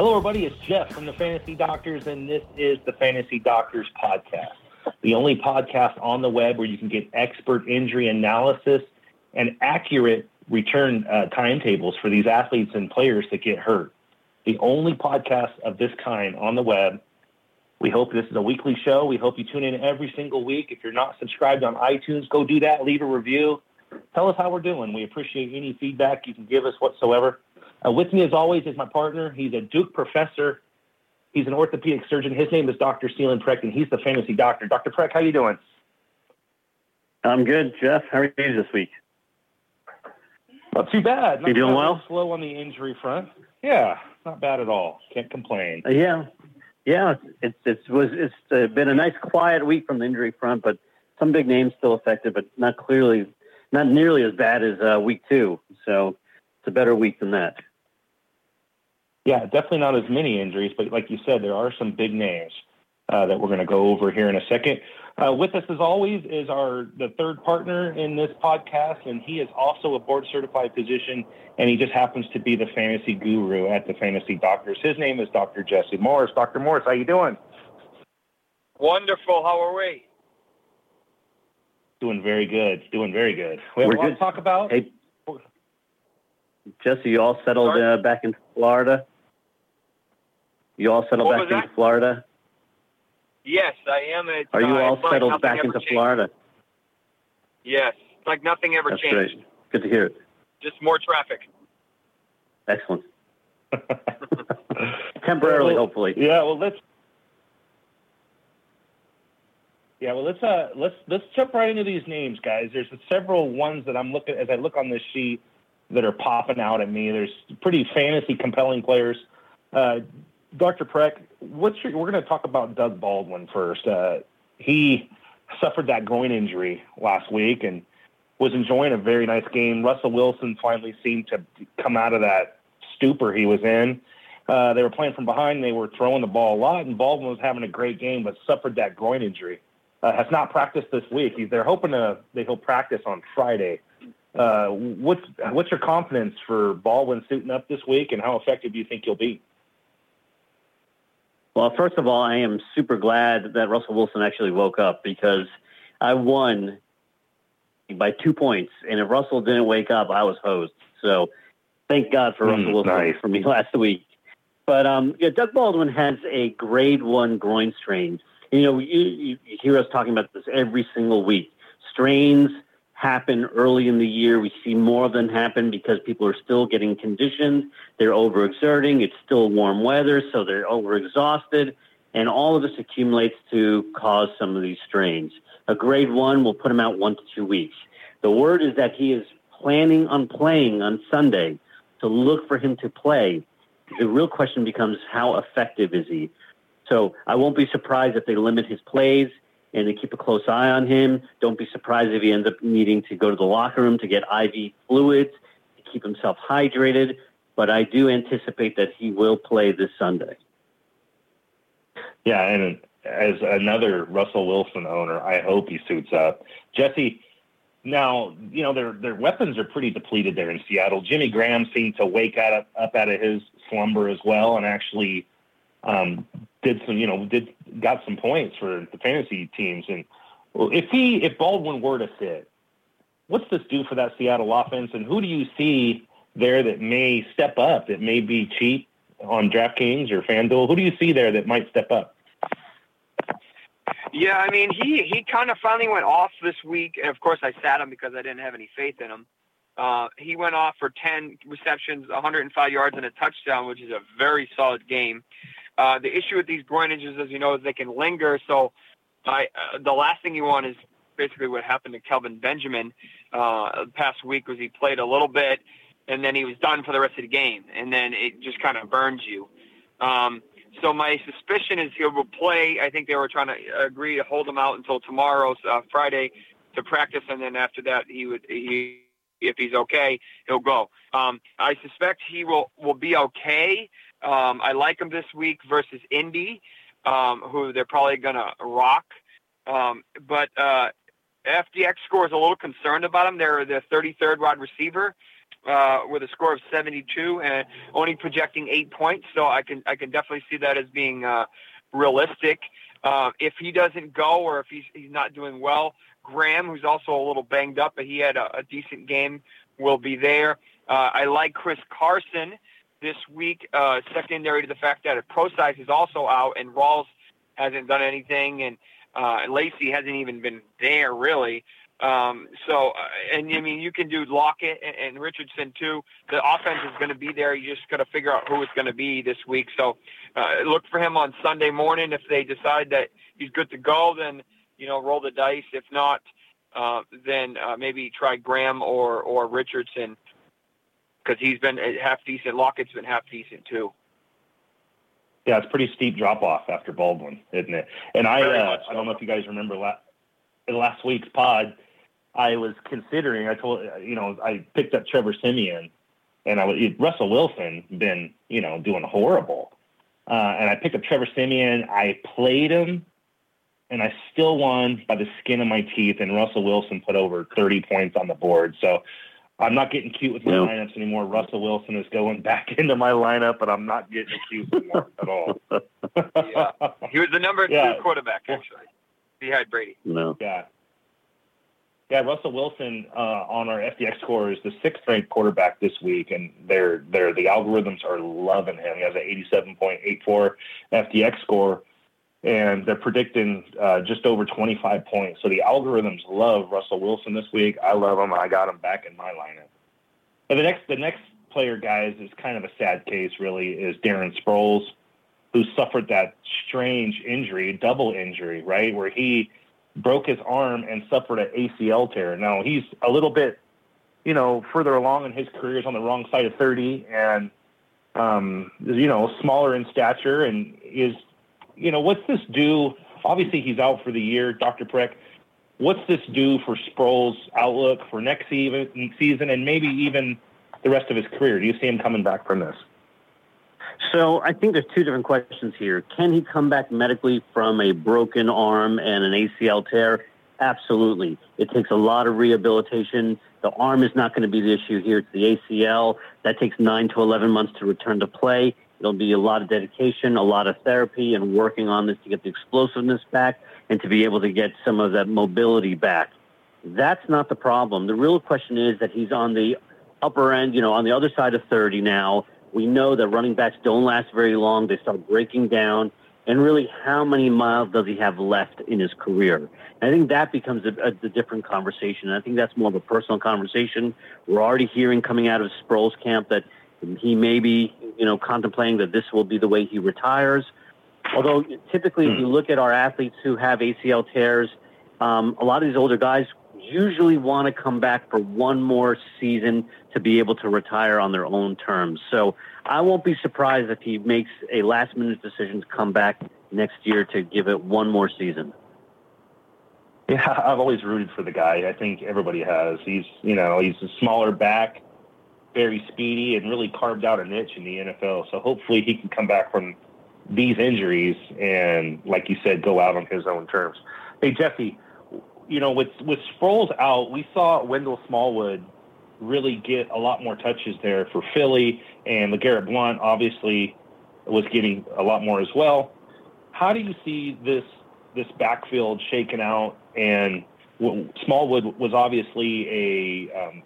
Hello, everybody. It's Jeff from the Fantasy Doctors, and this is the Fantasy Doctors Podcast, the only podcast on the web where you can get expert injury analysis and accurate return uh, timetables for these athletes and players that get hurt. The only podcast of this kind on the web. We hope this is a weekly show. We hope you tune in every single week. If you're not subscribed on iTunes, go do that. Leave a review. Tell us how we're doing. We appreciate any feedback you can give us whatsoever. Uh, with me, as always, is my partner. He's a Duke professor. He's an orthopedic surgeon. His name is Dr. Selene Parekh, and he's the fantasy doctor. Dr. Parekh, how you doing? I'm good, Jeff. How are you this week? Not too bad. Not You doing well? Slow on the injury front. Yeah, not bad at all. Can't complain. Uh, yeah, yeah. It's it's was it's uh, been a nice quiet week from the injury front, but some big names still affected, but not clearly, not nearly as bad as uh, week two. So it's a better week than that. Yeah, definitely not as many injuries, but like you said, there are some big names uh, that we're going to go over here in a second. Uh, with us, as always, is our the third partner in this podcast, and he is also a board certified physician, and he just happens to be the fantasy guru at the Fantasy Doctors. His name is Dr. Jesse Morse. Dr. Morse, how you doing? Wonderful. How are we? Doing very good. Doing very good. We have We're a lot good. to talk about. Hey, Jesse, you all settled uh, back in Florida? You all settled What back into that? Florida? Yes, I am. It's, Are you uh, all it's like settled nothing back into changed. Florida? Yes, it's like nothing ever That's changed. great. Good to hear it. Just more traffic. Excellent. Temporarily, Well, hopefully. Yeah, well let's Yeah, well let's uh let's let's jump right into these names, guys. There's several ones that I'm looking as I look on this sheet that are popping out at me. There's pretty fantasy compelling players. Uh, Dr. Parekh, what's your, we're going to talk about Doug Baldwin first. Uh, he suffered that groin injury last week and was enjoying a very nice game. Russell Wilson finally seemed to come out of that stupor he was in. Uh, they were playing from behind. They were throwing the ball a lot, and Baldwin was having a great game, but suffered that groin injury. Uh, has not practiced this week. They're hoping to that he'll practice on Friday. Uh, what's what's your confidence for Baldwin suiting up this week, and how effective do you think he'll be? Well, first of all, I am super glad that Russell Wilson actually woke up because I won by two points, and if Russell didn't wake up, I was hosed. So, thank God for Mm, Russell Wilson nice. for me last week. But um, yeah, Doug Baldwin has a grade one groin strain. You know, you, you you hear us talking about this every single week. Strains happen early in the year. We see more of them happen because people are still getting conditioned. They're overexerting. It's still warm weather, so they're overexhausted. And all of this accumulates to cause some of these strains. A grade one will put him out one to two weeks. The word is that he is planning on playing on Sunday. To look for him to play. The real question becomes how effective is he? So I won't be surprised if they limit his plays and to keep a close eye on him. Don't be surprised if he ends up needing to go to the locker room to get IV fluids to keep himself hydrated. But I do anticipate that he will play this Sunday. Yeah, and as another Russell Wilson owner, I hope he suits up. Jesse, now you know their their weapons are pretty depleted there in Seattle. Jimmy Graham seemed to wake out up out of his slumber as well, and actually um, did some you know did got some points for the fantasy teams. And if he if Baldwin were to sit, what's this do for that Seattle offense? And who do you see there that may step up? That may be cheap on DraftKings or FanDuel. Who do you see there that might step up? Yeah, I mean, he he kind of finally went off this week, and of course, I sat him because I didn't have any faith in him. Uh, he went off for 10 receptions, 105 yards, and a touchdown, which is a very solid game. Uh, the issue with these groin injuries, as you know, is they can linger. So I, uh, the last thing you want is basically what happened to Kelvin Benjamin uh, past week was he played a little bit and then he was done for the rest of the game, and then it just kind of burns you. Um, so my suspicion is he will play. I think they were trying to agree to hold him out until tomorrow, uh, Friday, to practice, and then after that he would he if he's okay, he'll go. Um, I suspect he will will be okay. Um, I like him this week versus Indy, um, who they're probably going to rock. Um, but uh, FDX score is a little concerned about him. They're the 33rd wide receiver uh, with a score of 72 and only projecting eight points. So I can I can definitely see that as being uh, realistic. Uh, if he doesn't go or if he's he's not doing well, Graham, who's also a little banged up, but he had a, a decent game, will be there. Uh, I like Chris Carson this week, uh, secondary to the fact that Prosise is also out and Rawls hasn't done anything, and uh, Lacy hasn't even been there really. Um, so, uh, and I mean, you can do Lockett and, and Richardson too. The offense is going to be there. You just got to figure out who it's going to be this week. So, uh, look for him on Sunday morning. If they decide that he's good to go, then you know, roll the dice. If not, uh, then uh, maybe try Graham or or Richardson because he's been half decent. Lockett's been half decent too. Yeah, it's pretty steep drop off after Baldwin, isn't it? And I, uh, I don't know if you guys remember la- last week's pod. I was considering. I told you know I picked up Trevor Siemian, and I was Russell Wilson been you know doing horrible, uh, and I picked up Trevor Siemian. I played him, and I still won by the skin of my teeth. And Russell Wilson put over thirty points on the board. So I'm not getting cute with my Yeah. lineups anymore. Russell Wilson is going back into my lineup, but I'm not getting cute anymore at all. Yeah. He was the number Yeah. two quarterback actually. He had Brady. No. Yeah. Yeah, Russell Wilson uh, on our FDX score is the sixth ranked quarterback this week, and they're they're the algorithms are loving him. He has an eighty seven point eight four FDX score, and they're predicting uh, just over twenty five points. So the algorithms love Russell Wilson this week. I love him. I got him back in my lineup. And the next the next player, guys, is kind of a sad case. Really, is Darren Sproles, who suffered that strange injury, double injury, right, where he broke his arm and suffered an ACL tear. Now he's a little bit, you know, further along in his career. He's on the wrong side of thirty, and um, you know, smaller in stature, and is, you know, what's this do? Obviously, he's out for the year, Doctor Parekh. What's this do for Sproles' outlook for next season, season, and maybe even the rest of his career? Do you see him coming back from this? So I think there's two different questions here. Can he come back medically from a broken arm and an ACL tear? Absolutely. It takes a lot of rehabilitation. The arm is not going to be the issue here. It's the ACL. That takes nine to 11 months to return to play. It'll be a lot of dedication, a lot of therapy, and working on this to get the explosiveness back and to be able to get some of that mobility back. That's not the problem. The real question is that he's on the upper end, you know, on the other side of 30 now. We know that running backs don't last very long. They start breaking down. And really, how many miles does he have left in his career? And I think that becomes a, a, a different conversation. And I think that's more of a personal conversation. We're already hearing coming out of Sproles camp that he may be, you know, contemplating that this will be the way he retires. Although typically, if you look at our athletes who have ACL tears, um, a lot of these older guys usually want to come back for one more season to be able to retire on their own terms. So I won't be surprised if he makes a last minute decision to come back next year to give it one more season. Yeah, I've always rooted for the guy. I think everybody has. He's, you know, he's a smaller back, very speedy, and really carved out a niche in the NFL. So hopefully he can come back from these injuries and, like you said, go out on his own terms. Hey, Jesse, you know, with with Sproles out, we saw Wendell Smallwood really get a lot more touches there for Philly, and LeGarrette Blount obviously was getting a lot more as well. How do you see this this backfield shaken out? And Smallwood was obviously a um,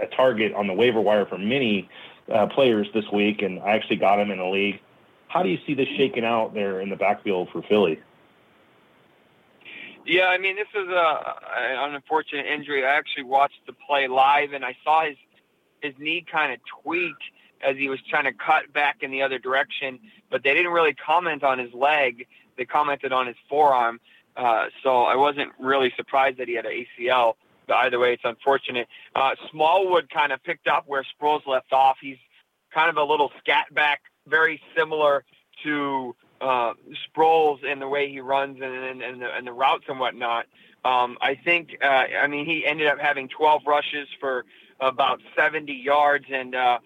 a target on the waiver wire for many uh, players this week, and I actually got him in a league. How do you see this shaking out there in the backfield for Philly? Yeah, I mean, this is a, an unfortunate injury. I actually watched the play live, and I saw his his knee kind of tweaked as he was trying to cut back in the other direction, but they didn't really comment on his leg. They commented on his forearm. Uh, so I wasn't really surprised that he had an ACL. Either way, it's unfortunate. Uh, Smallwood kind of picked up where Sproles left off. He's kind of a little scat back, very similar to uh, Sproles in the way he runs and, and, and, the, and the routes and whatnot. Um, I think, uh, I mean, he ended up having 12 rushes for about 70 yards and uh,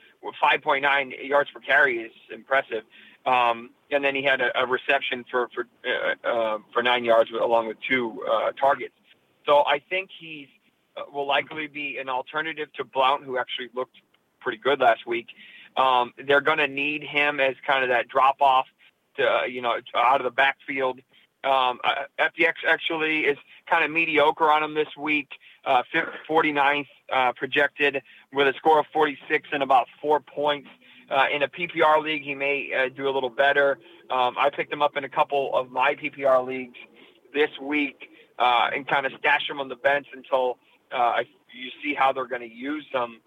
5.9 yards per carry is impressive. Um, and then he had a, a reception for for uh, uh, for nine yards along with two uh, targets. So I think he's will likely be an alternative to Blount, who actually looked pretty good last week. Um, they're going to need him as kind of that drop off to uh, you know out of the backfield. Um, uh, FDX actually is kind of mediocre on him this week. Uh, 49th uh, projected with a score of 46 and about four points. Uh, in a PPR league, he may uh, do a little better. Um, I picked him up in a couple of my PPR leagues this week uh, and kind of stash him on the bench until uh, you see how they're going to use them.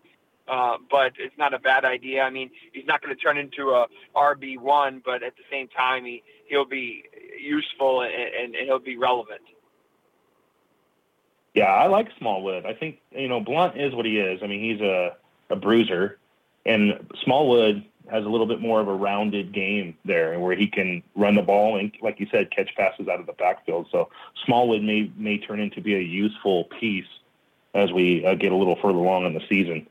Uh, but it's not a bad idea. I mean, he's not going to turn into a RB one, but at the same time, he he'll be useful and, and, and he'll be relevant. Yeah, I like Smallwood. I think you know Blount is what he is. I mean, he's a a bruiser, and Smallwood has a little bit more of a rounded game there, where he can run the ball and, like you said, catch passes out of the backfield. So Smallwood may may turn into be a useful piece as we uh, get a little further along in the season.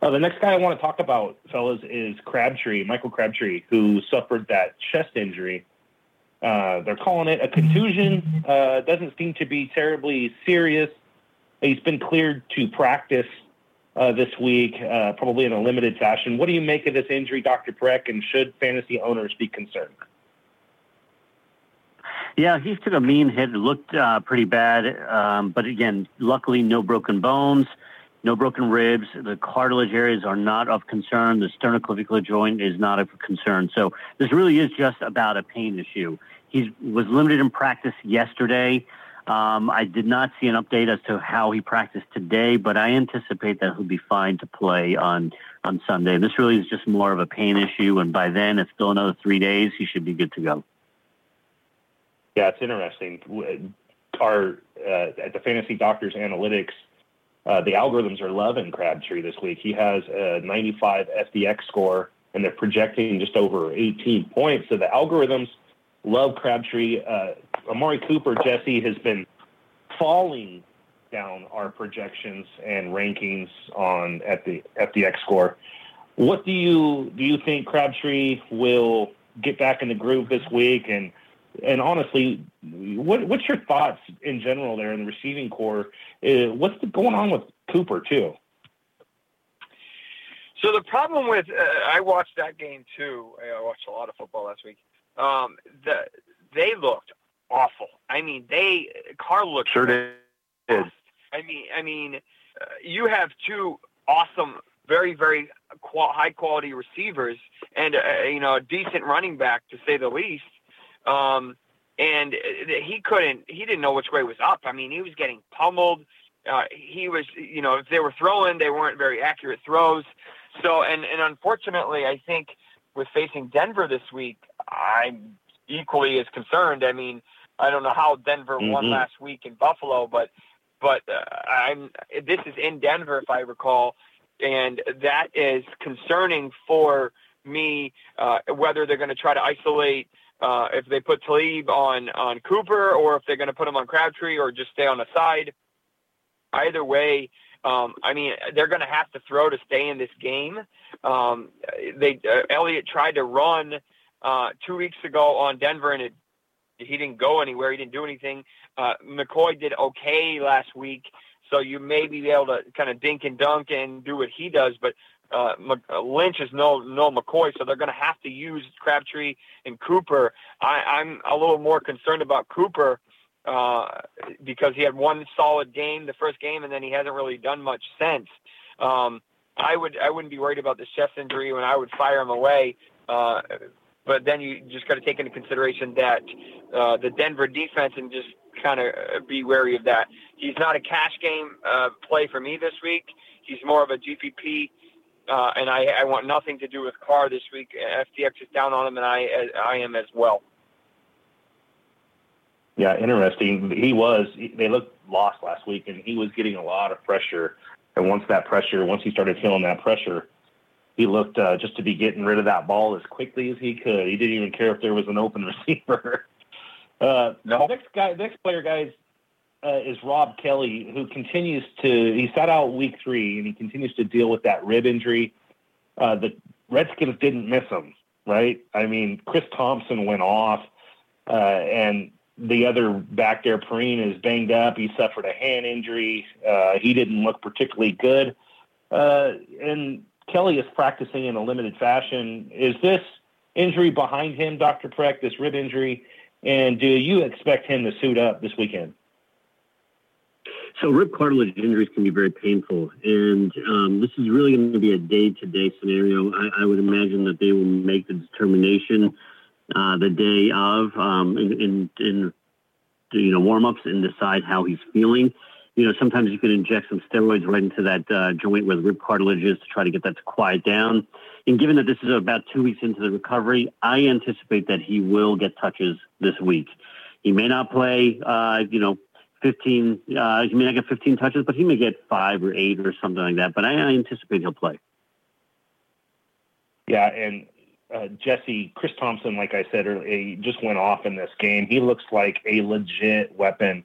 Uh, the next guy I want to talk about, fellas, is Crabtree, Michael Crabtree, who suffered that chest injury. Uh, they're calling it a contusion. Uh, doesn't seem to be terribly serious. He's been cleared to practice uh, this week, uh, probably in a limited fashion. What do you make of this injury, Dr. Parekh, and should fantasy owners be concerned? Yeah, he took a mean hit. It looked uh, pretty bad. Um, but again, luckily, no broken bones, no broken ribs. The cartilage areas are not of concern. The sternoclavicular joint is not of concern. So this really is just about a pain issue. He was limited in practice yesterday. Um, I did not see an update as to how he practiced today, but I anticipate that he'll be fine to play on on Sunday. This really is just more of a pain issue, and by then, it's still another three days. He should be good to go. Yeah, it's interesting. Our uh, at the Fantasy Doctors Analytics, uh, the algorithms are loving Crabtree this week. He has a 95 FDX score, and they're projecting just over 18 points. So the algorithms love Crabtree. Uh, Amari Cooper, Jesse, has been falling down our projections and rankings on at the FDX score. What do you do? You think Crabtree will get back in the groove this week? And and honestly, what what's your thoughts in general there in the receiving corps? Uh, what's the, going on with Cooper too? So the problem with uh, I watched that game too. I watched a lot of football last week. Um, the, they looked awful. I mean, they Carl looked sure did. I mean, I mean, uh, you have two awesome, very very qual- high quality receivers, and uh, you know a decent running back to say the least. Um, and uh, he couldn't. He didn't know which way was up. I mean, he was getting pummeled. Uh, he was, you know, if they were throwing, they weren't very accurate throws. So, and and unfortunately, I think with facing Denver this week, I'm equally as concerned. I mean, I don't know how Denver mm-hmm. won last week in Buffalo, but but uh, I'm this is in Denver if I recall, and that is concerning for me. Uh, whether they're going to try to isolate uh, if they put Talib on on Cooper or if they're going to put him on Crabtree or just stay on the side. Either way, um, I mean they're going to have to throw to stay in this game. Um, they uh, Elliott tried to run uh, two weeks ago on Denver, and it, he didn't go anywhere. He didn't do anything. Uh, McCoy did okay last week, so you may be able to kind of dink and dunk and do what he does. But uh, uh Lynch is no no McCoy, so they're going to have to use Crabtree and Cooper. I, I'm a little more concerned about Cooper uh, because he had one solid game the first game, and then he hasn't really done much since. Um, I would I wouldn't be worried about the chest injury when I would fire him away. Uh, but then you just got to take into consideration that uh, the Denver defense and just kind of be wary of that. He's not a cash game uh, play for me this week. He's more of a GPP Uh, and I, I want nothing to do with Carr this week. FDX is down on him, and I I am as well. Yeah, interesting. He was. They looked lost last week, and he was getting a lot of pressure. And once that pressure, once he started feeling that pressure, he looked uh, just to be getting rid of that ball as quickly as he could. He didn't even care if there was an open receiver. uh, no. Next guy, next player, guys, uh, is Rob Kelley, who continues to. He sat out week three, and he continues to deal with that rib injury. Uh, the Redskins didn't miss him, right? I mean, Chris Thompson went off, uh, and the other back there, Perine, is banged up. He suffered a hand injury. Uh, he didn't look particularly good. Uh, and Kelley is practicing in a limited fashion. Is this injury behind him, Dr. Parekh, this rib injury? And do you expect him to suit up this weekend? So rib cartilage injuries can be very painful, and um, this is really going to be a day-to-day scenario. I, I, would imagine that they will make the determination uh, the day of um, in, in, in you know warm-ups and decide how he's feeling. You know, sometimes you can inject some steroids right into that uh, joint where the rib cartilage is to try to get that to quiet down. And given that this is about two weeks into the recovery, I anticipate that he will get touches this week. He may not play, uh, you know, 15, uh, he may not get 15 touches, but he may get five or eight or something like that. But I, I anticipate he'll play. Yeah, and uh, Jesse, Chris Thompson, like I said earlier, he just went off in this game. He looks like a legit weapon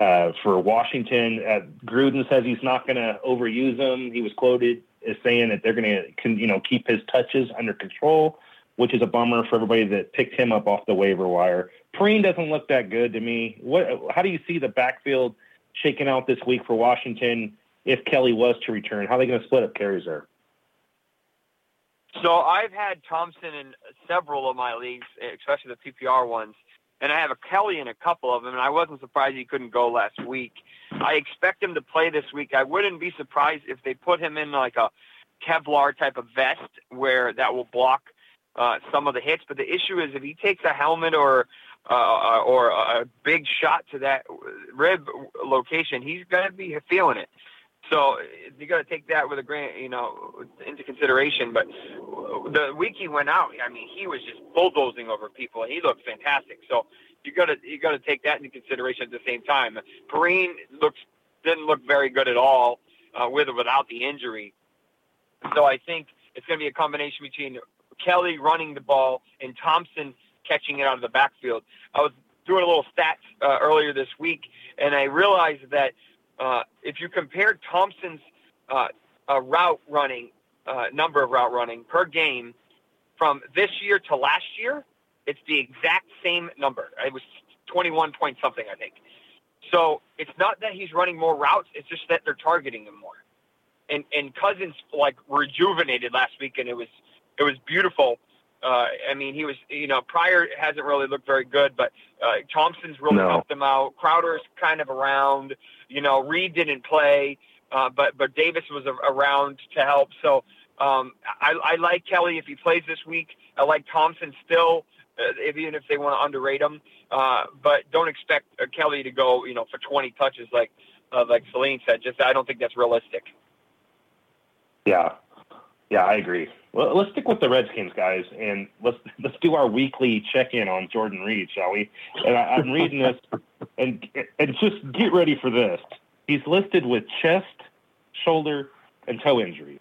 uh, for Washington. Uh, Gruden says he's not going to overuse him. He was quoted as saying that they're going to, you know, keep his touches under control, which is a bummer for everybody that picked him up off the waiver wire. Perine doesn't look that good to me. What? How do you see the backfield shaking out this week for Washington if Kelley was to return? How are they going to split up carries there? So I've had Thompson in several of my leagues, especially the PPR ones, and I have a Kelley in a couple of them, and I wasn't surprised he couldn't go last week. I expect him to play this week. I wouldn't be surprised if they put him in like a Kevlar type of vest where that will block uh, some of the hits. But the issue is if he takes a helmet or uh, or a big shot to that rib location, he's going to be feeling it. So you got to take that with a grain, you know, into consideration. But the week he went out, I mean, he was just bulldozing over people, he looked fantastic. So you got to you got to take that into consideration at the same time. Perine looks didn't look very good at all uh, with or without the injury. So I think it's going to be a combination between Kelley running the ball and Thompson catching it out of the backfield. I was doing a little stats uh, earlier this week, and I realized that uh, if you compare Thompson's uh, route running uh, number of route running per game from this year to last year, it's the exact same number. It was 21 point something, I think. So it's not that he's running more routes; it's just that they're targeting him more. And and Cousins like rejuvenated last week, and it was it was beautiful uh, I mean, he was, you know, Pryor hasn't really looked very good, but uh, Thompson's really no. helped him out. Crowder's kind of around. You know, Reed didn't play, uh, but but Davis was around to help. So um, I, I like Kelley if he plays this week. I like Thompson still, uh, even if they want to underrate him. Uh, but don't expect uh, Kelley to go, you know, for 20 touches like uh, like Selene said. Just I don't think that's realistic. Yeah, yeah, I agree. Well, let's stick with the Redskins, guys, and let's let's do our weekly check-in on Jordan Reed, shall we? And I, am reading this, and and just get ready for this. He's listed with chest, shoulder, and toe injuries.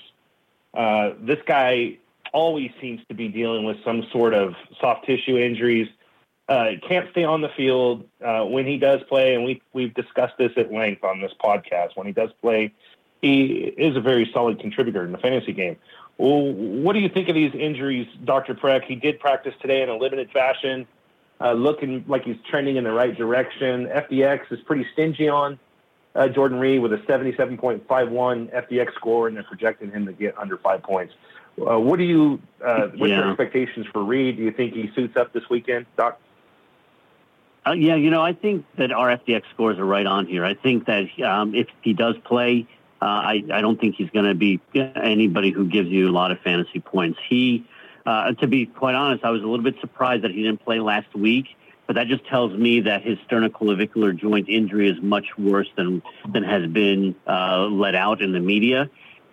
Uh, this guy always seems to be dealing with some sort of soft tissue injuries. Uh, can't stay on the field uh, when he does play, and we we've discussed this at length on this podcast. When he does play, he is a very solid contributor in the fantasy game. Well, what do you think of these injuries, Dr. Parekh? He did practice today in a limited fashion, uh, looking like he's trending in the right direction. FDX is pretty stingy on uh, Jordan Reed with a 77.51 FDX score, and they're projecting him to get under five points. Uh, what do you? Uh, what's yeah. your expectations for Reed? Do you think he suits up this weekend, Doc? Uh, yeah, you know, I think that our FDX scores are right on here. I think that um, if he does play, uh, I, I don't think he's going to be anybody who gives you a lot of fantasy points. He, uh, to be quite honest, I was a little bit surprised that he didn't play last week, but that just tells me that his sternoclavicular joint injury is much worse than than has been uh, let out in the media.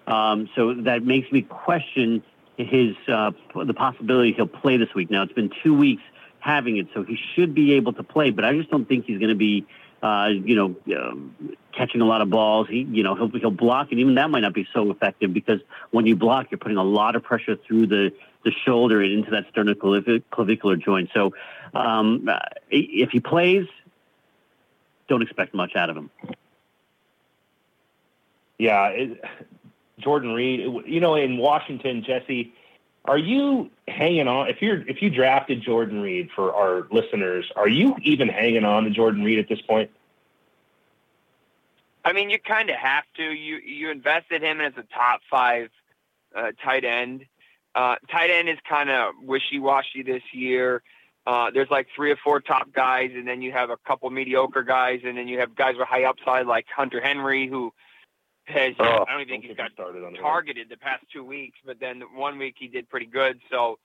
Um, so that makes me question his uh, the possibility he'll play this week. Now it's been two weeks having it, so he should be able to play. But I just don't think he's going to be, uh, you know, uh, catching a lot of balls. He, you know, he'll he'll block, and even that might not be so effective because when you block, you're putting a lot of pressure through the the shoulder and into that sternoclavicular joint. So um, if he plays, don't expect much out of him. Yeah, it, Jordan Reed. You know, in Washington, Jesse, are you hanging on? If you're if you drafted Jordan Reed for our listeners, are you even hanging on to Jordan Reed at this point? I mean, you kind of have to. You you invested him as a top five uh, tight end. Uh, tight end is kind of wishy washy this year. Uh, there's like three or four top guys, and then you have a couple mediocre guys, and then you have guys with high upside like Hunter Henry, who has oh, I don't even think he's got started on targeted the past two weeks, but then one week he did pretty good. So,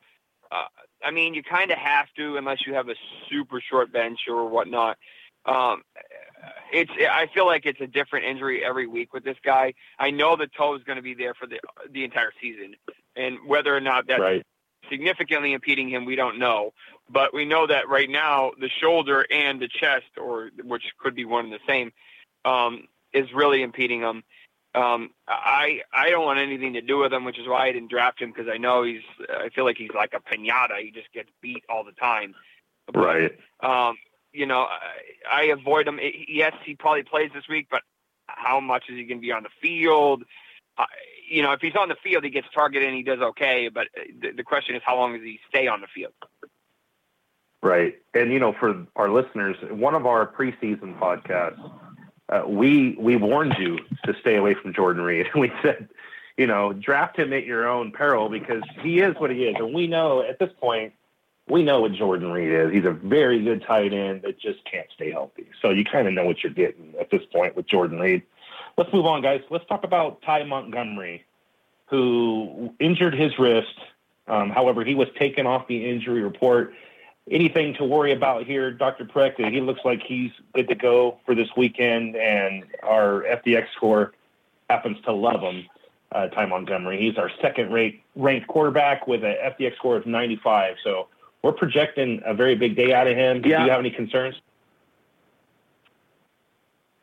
uh, I mean, you kind of have to unless you have a super short bench or whatnot. Um, it's I feel like it's a different injury every week with this guy. I know the toe is going to be there for the the entire season, and whether or not that's right. significantly impeding him, we don't know. But we know that right now the shoulder and the chest, or which could be one and the same, um, is really impeding him. Um, I I don't want anything to do with him, which is why I didn't draft him because I know he's. I feel like he's like a pinata. He just gets beat all the time. But, right. Um, you know, I, I avoid him. Yes, he probably plays this week, but how much is he going to be on the field? Uh, you know, if he's on the field, he gets targeted and he does okay. But the, the question is, how long does he stay on the field? Right. And, you know, for our listeners, one of our preseason podcasts, uh, we we warned you to stay away from Jordan Reed. We said, you know, draft him at your own peril because he is what he is, and we know at this point, we know what Jordan Reed is. He's a very good tight end that just can't stay healthy. So you kind of know what you're getting at this point with Jordan Reed. Let's move on, guys. Let's talk about Ty Montgomery, who injured his wrist. Um, however, he was taken off the injury report anything to worry about here, Dr. Parekh? He looks like he's good to go for this weekend, and our FDX score happens to love him. Uh, Ty Montgomery. He's our second rate ranked quarterback with an FDX score of 95. So we're projecting a very big day out of him. Yeah. Do you have any concerns?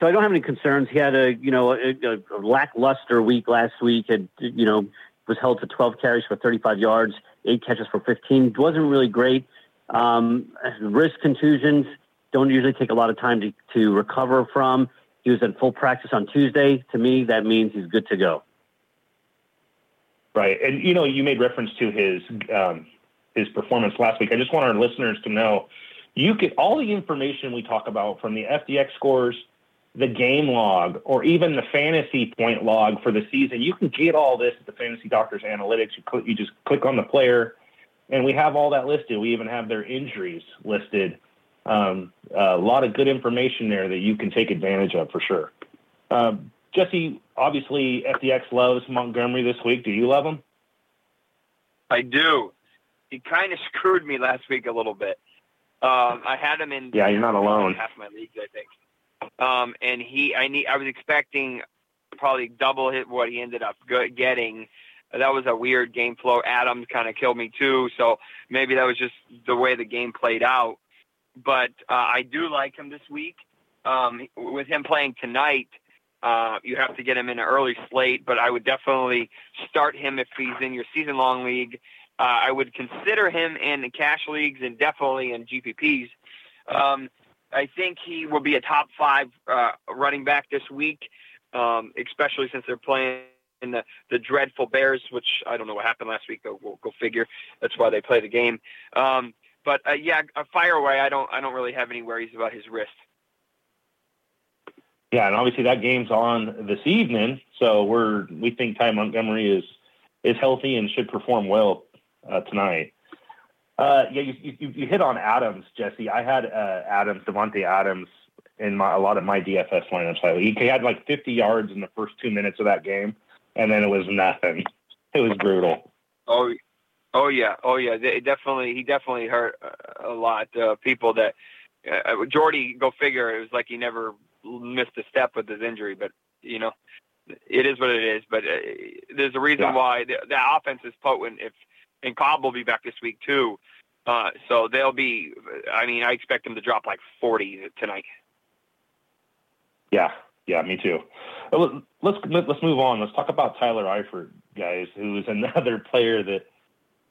So I don't have any concerns. He had a you know a, a lackluster week last week. and you know was held to 12 carries for 35 yards, eight catches for 15. It wasn't really great. Um, wrist contusions don't usually take a lot of time to, to recover from. He was in full practice on Tuesday. To me, that means he's good to go. Right, and you know, you made reference to his um, his performance last week. I just want our listeners to know you get all the information we talk about from the FDX scores, the game log, or even the fantasy point log for the season. You can get all this at the Fantasy Doctors Analytics. You, click, you just click on the player and we have all that listed. We even have their injuries listed. Um, a lot of good information there that you can take advantage of for sure. Um, Jesse, obviously FDX loves Montgomery this week. Do you love him? I do. He kind of screwed me last week a little bit. Um, I had him in. Yeah, you're not alone. Half my leagues, I think. Um, and he, I need, I was expecting probably double hit what he ended up getting that was a weird game flow. Adams kind of killed me too, so maybe that was just the way the game played out. But uh, I do like him this week. Um, with him playing tonight, uh, you have to get him in an early slate, but I would definitely start him if he's in your season long league. Uh, I would consider him in the cash leagues and definitely in GPPs. Um, I think he will be a top five uh, running back this week, um, especially since they're playing and the, the dreadful Bears, which I don't know what happened last week. Go, go, go figure. That's why they play the game. Um, but uh, yeah, a fire away. I don't I don't really have any worries about his wrist. Yeah, and obviously that game's on this evening, so we're we think Ty Montgomery is is healthy and should perform well uh, tonight. Uh, yeah, you, you, you hit on Adams, Jesse. I had uh, Adams, Davante Adams, in my, a lot of my DFS lineups. He had like 50 yards in the first two minutes of that game, and then it was nothing. It was brutal. Oh, oh yeah, oh yeah. They definitely, he definitely hurt a lot. Uh, people that uh, Jordy, go figure. It was like he never missed a step with his injury, but you know, it is what it is. But uh, there's a reason Yeah. why the, the offense is potent. If and Cobb will be back this week too, uh, so they'll be. I mean, I expect them to drop like 40 tonight. Yeah, yeah, me too. Uh, Let's let's move on. Let's talk about Tyler Eifert, guys, who is another player that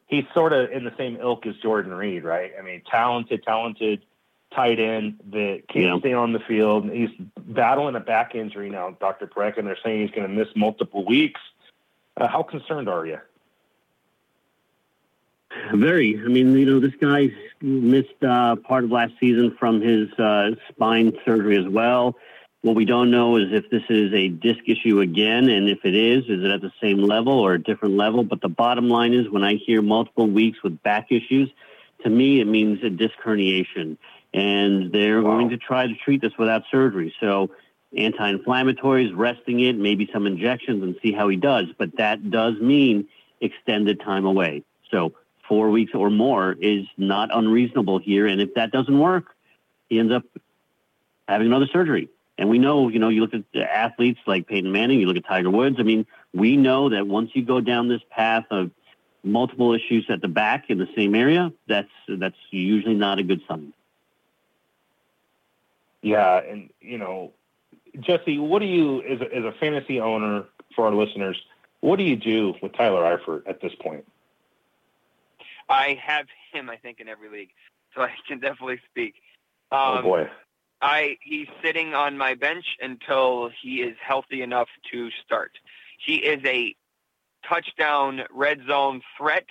he's sort of in the same ilk as Jordan Reed, right? I mean, talented, talented tight end that can't Yeah. stay on the field. He's battling a back injury now, Dr. Parekh, and they're saying he's going to miss multiple weeks. Uh, how concerned are you? Very. I mean, you know, this guy missed uh, part of last season from his uh, spine surgery as well. What we don't know is if this is a disc issue again, and if it is, is it at the same level or a different level? But the bottom line is, when I hear multiple weeks with back issues, to me it means a disc herniation, and they're Wow. going to try to treat this without surgery. So, anti-inflammatories, resting it, maybe some injections, and see how he does. But that does mean extended time away. So four weeks or more is not unreasonable here. And if that doesn't work, he ends up having another surgery. And we know, you know, you look at the athletes like Peyton Manning, you look at Tiger Woods. I mean, we know that once you go down this path of multiple issues at the back in the same area, that's that's usually not a good sign. Yeah, and you know, Jesse, what do you as a, as a fantasy owner for our listeners? What do you do with Tyler Eifert at this point? I have him, I think, in every league, so I can definitely speak. Um, oh boy, I he's sitting on my bench until he is healthy enough to start. He is a touchdown red zone threat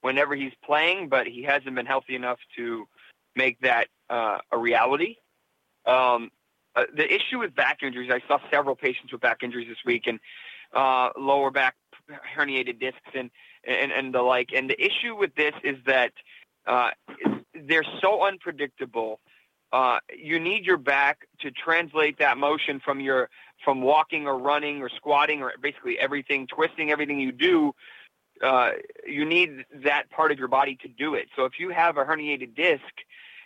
whenever he's playing, but he hasn't been healthy enough to make that uh, a reality. Um, uh, the issue with back injuries, I saw several patients with back injuries this week, and uh, lower back herniated discs and, and and the like. And the issue with this is that uh, they're so unpredictable uh, you need your back to translate that motion from your from walking or running or squatting or basically everything, twisting everything you do. Uh, you need that part of your body to do it. So if you have a herniated disc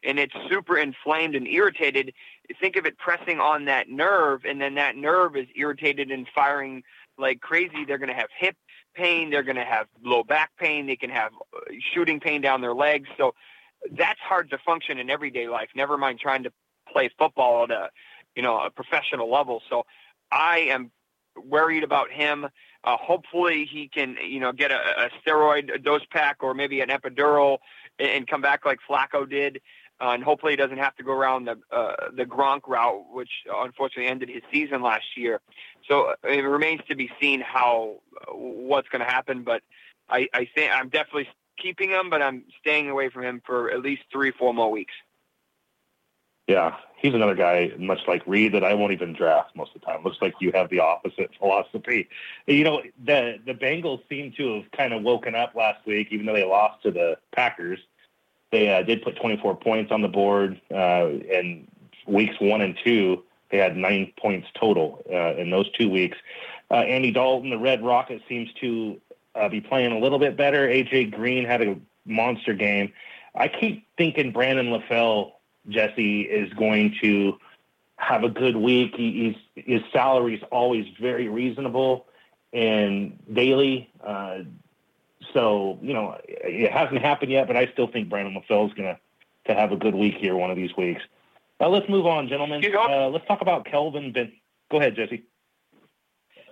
and it's super inflamed and irritated, think of it pressing on that nerve, and then that nerve is irritated and firing like crazy. They're going to have hip pain. They're going to have low back pain. They can have uh, shooting pain down their legs. So that's hard to function in everyday life. Never mind trying to play football at a you know a professional level. So I am worried about him. Uh, hopefully he can you know get a, a steroid dose pack or maybe an epidural and, come back like Flacco did. Uh, and hopefully he doesn't have to go around the uh, the Gronk route, which unfortunately ended his season last year. So uh, it remains to be seen how uh, what's going to happen. But I, I think I'm definitely keeping him, but I'm staying away from him for at least three, four more weeks. yeah, he's another guy, much like Reed, that I won't even draft most of the time. Looks like you have the opposite philosophy. You know, the the Bengals seem to have kind of woken up last week, even though they lost to the Packers. They uh, did put 24 points on the board, uh, and weeks one and two, they had nine points total uh, in those two weeks. Uh, Andy Dalton, the Red Rocket, seems to uh, be playing a little bit better. AJ Green had a monster game. I keep thinking Brandon LaFell, Jesse, is going to have a good week. He, he's, his salary is always very reasonable and daily. Uh, so, you know, it hasn't happened yet, but I still think Brandon LaFell is going to to have a good week here one of these weeks. Uh, let's move on, gentlemen. Uh, let's talk about Kelvin. Ben- Go ahead, Jesse.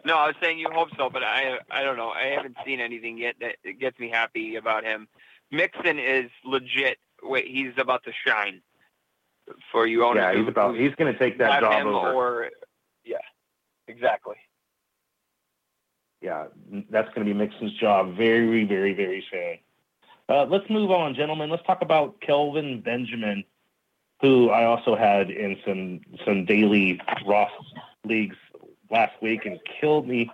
No, I was saying you hope so, but I I don't know. I haven't seen anything yet that gets me happy about him. Mixon is legit. Wait, he's about to shine for you owners. Yeah, he's about. He's going to take that job over. Or yeah, exactly. yeah, that's going to be Mixon's job very, very, very soon. Uh, let's move on, gentlemen. Let's talk about Kelvin Benjamin, who I also had in some some daily Ross leagues last week and killed me.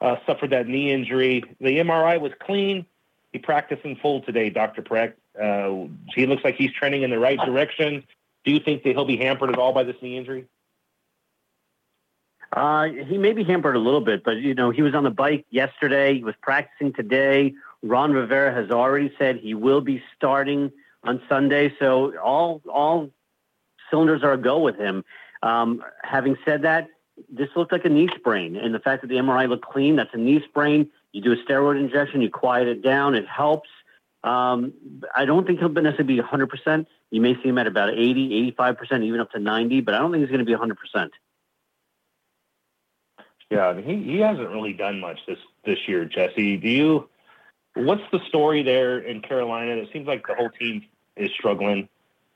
Uh, suffered that knee injury. The MRI was clean. He practiced in full today, Dr. Parekh. Uh, he looks like he's trending in the right direction. Do you think that he'll be hampered at all by this knee injury? Uh, he may be hampered a little bit, but you know he was on the bike yesterday. He was practicing today. Ron Rivera has already said he will be starting on Sunday, so all all cylinders are a go with him. Um, having said that, this looked like a knee sprain, and the fact that the MRI looked clean, that's a knee sprain. You do a steroid injection, you quiet it down, it helps. Um, I don't think he'll necessarily be 100%. You may see him at about 80, 85%, even up to 90, but I don't think he's going to be 100%. Yeah, I mean, he, he hasn't really done much this this year, Jesse. Do you? What's the story there in Carolina? It seems like the whole team is struggling.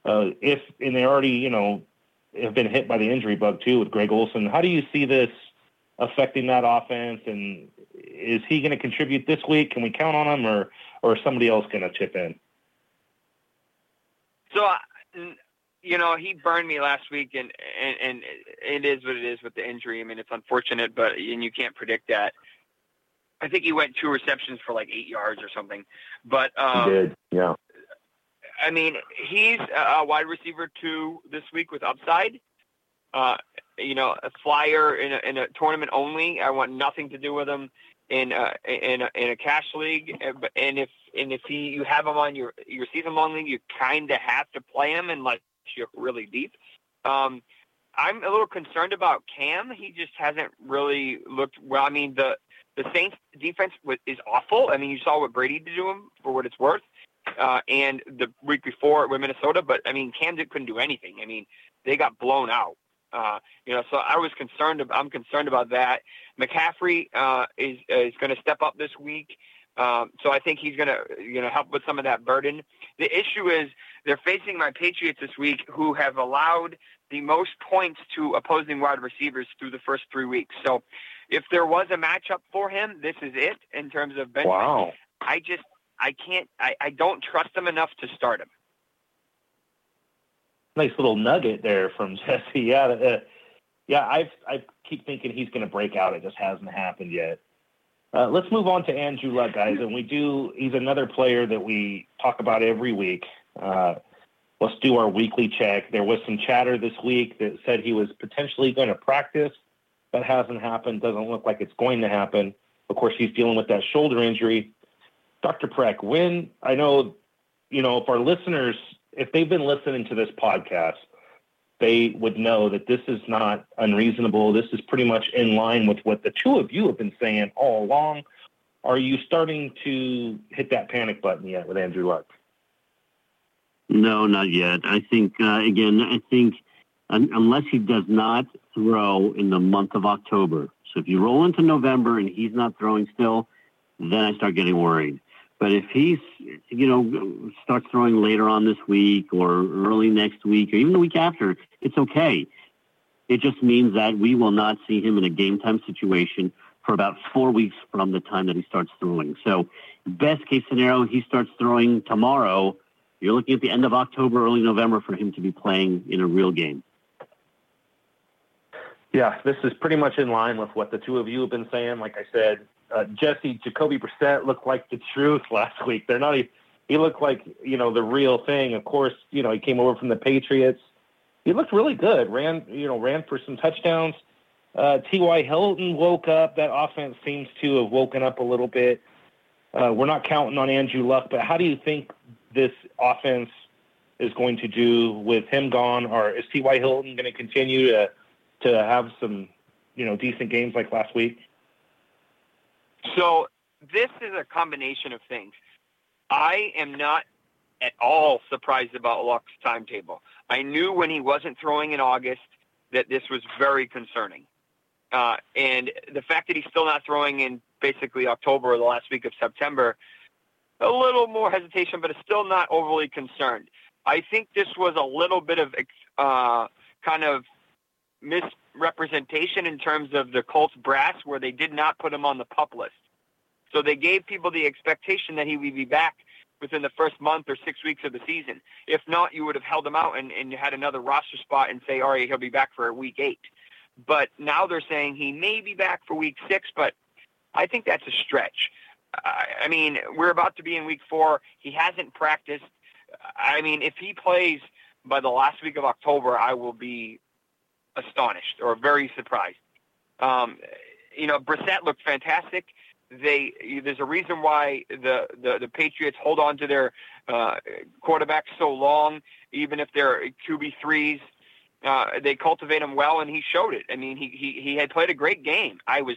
Uh, if and they already, you know, have been hit by the injury bug too with Greg Olsen. How do you see this affecting that offense? And is he going to contribute this week? Can we count on him, or or is somebody else going to chip in? So, you know, he burned me last week, and, and and it is what it is with the injury. I mean, it's unfortunate, but and you can't predict that. I think he went two receptions for like eight yards or something. But um, he did, yeah. I mean, he's a wide receiver two this week with upside. Uh, you know, a flyer in a, in a tournament only. I want nothing to do with him in a, in a, in a cash league. And if and if he you have him on your your season long league, you kind of have to play him unless you're really deep. Um, I'm a little concerned about Cam. He just hasn't really looked well. I mean, the the Saints defense is awful. I mean, you saw what Brady did to him for what it's worth, uh, and the week before with Minnesota. But I mean, Cam couldn't do anything. I mean, they got blown out. Uh, you know, so I was concerned. I'm concerned about that. McCaffrey uh, is is going to step up this week. Um, so I think he's going to, you know, help with some of that burden. The issue is they're facing my Patriots this week, who have allowed the most points to opposing wide receivers through the first three weeks. So if there was a matchup for him, this is it in terms of bench. Wow. I just, I can't, I, I don't trust him enough to start him. Nice little nugget there from Jesse. Yeah, uh, yeah. I've I keep thinking he's going to break out. It just hasn't happened yet. Uh, let's move on to Andrew Luck, guys. And we do, he's another player that we talk about every week. Uh, let's do our weekly check. There was some chatter this week that said he was potentially going to practice. That hasn't happened. Doesn't look like it's going to happen. Of course, he's dealing with that shoulder injury. Dr. Parekh, when I know, you know, if our listeners, if they've been listening to this podcast, they would know that this is not unreasonable. This is pretty much in line with what the two of you have been saying all along. Are you starting to hit that panic button yet with Andrew Luck? No, not yet. I think, uh, again, I think un- unless he does not throw in the month of October. So if you roll into November and he's not throwing still, then I start getting worried. But if he's, you know, starts throwing later on this week or early next week or even the week after, it's okay. It just means that we will not see him in a game time situation for about four weeks from the time that he starts throwing. So, best case scenario, he starts throwing tomorrow. You're looking at the end of October, early November for him to be playing in a real game. Yeah, this is pretty much in line with what the two of you have been saying. Like I said, uh, Jesse Jacoby Brissett looked like the truth last week. They're not. He looked like you know the real thing. Of course, you know he came over from the Patriots. He looked really good. Ran you know ran for some touchdowns. Uh, T.Y. Hilton woke up. That offense seems to have woken up a little bit. Uh, we're not counting on Andrew Luck, but how do you think this offense is going to do with him gone? Or is T.Y. Hilton going to continue to to have some you know decent games like last week? So this is a combination of things. I am not at all surprised about Luck's timetable. I knew when he wasn't throwing in August that this was very concerning. Uh, and the fact that he's still not throwing in basically October or the last week of September, a little more hesitation, but it's still not overly concerned. I think this was a little bit of uh, kind of misrepresentation in terms of the Colts brass, where they did not put him on the pup list. So they gave people the expectation that he would be back within the first month or six weeks of the season. If not, you would have held him out and, and had another roster spot and say, all right, he'll be back for week eight. But now they're saying he may be back for week six, but I think that's a stretch. I mean, we're about to be in week four. He hasn't practiced. I mean, if he plays by the last week of October, I will be astonished or very surprised. Um, you know, Brissett looked fantastic. They there's a reason why the the, the Patriots hold on to their uh, quarterbacks so long, even if they're QB threes. uh, they cultivate him well, and he showed it. I mean, he, he he had played a great game. I was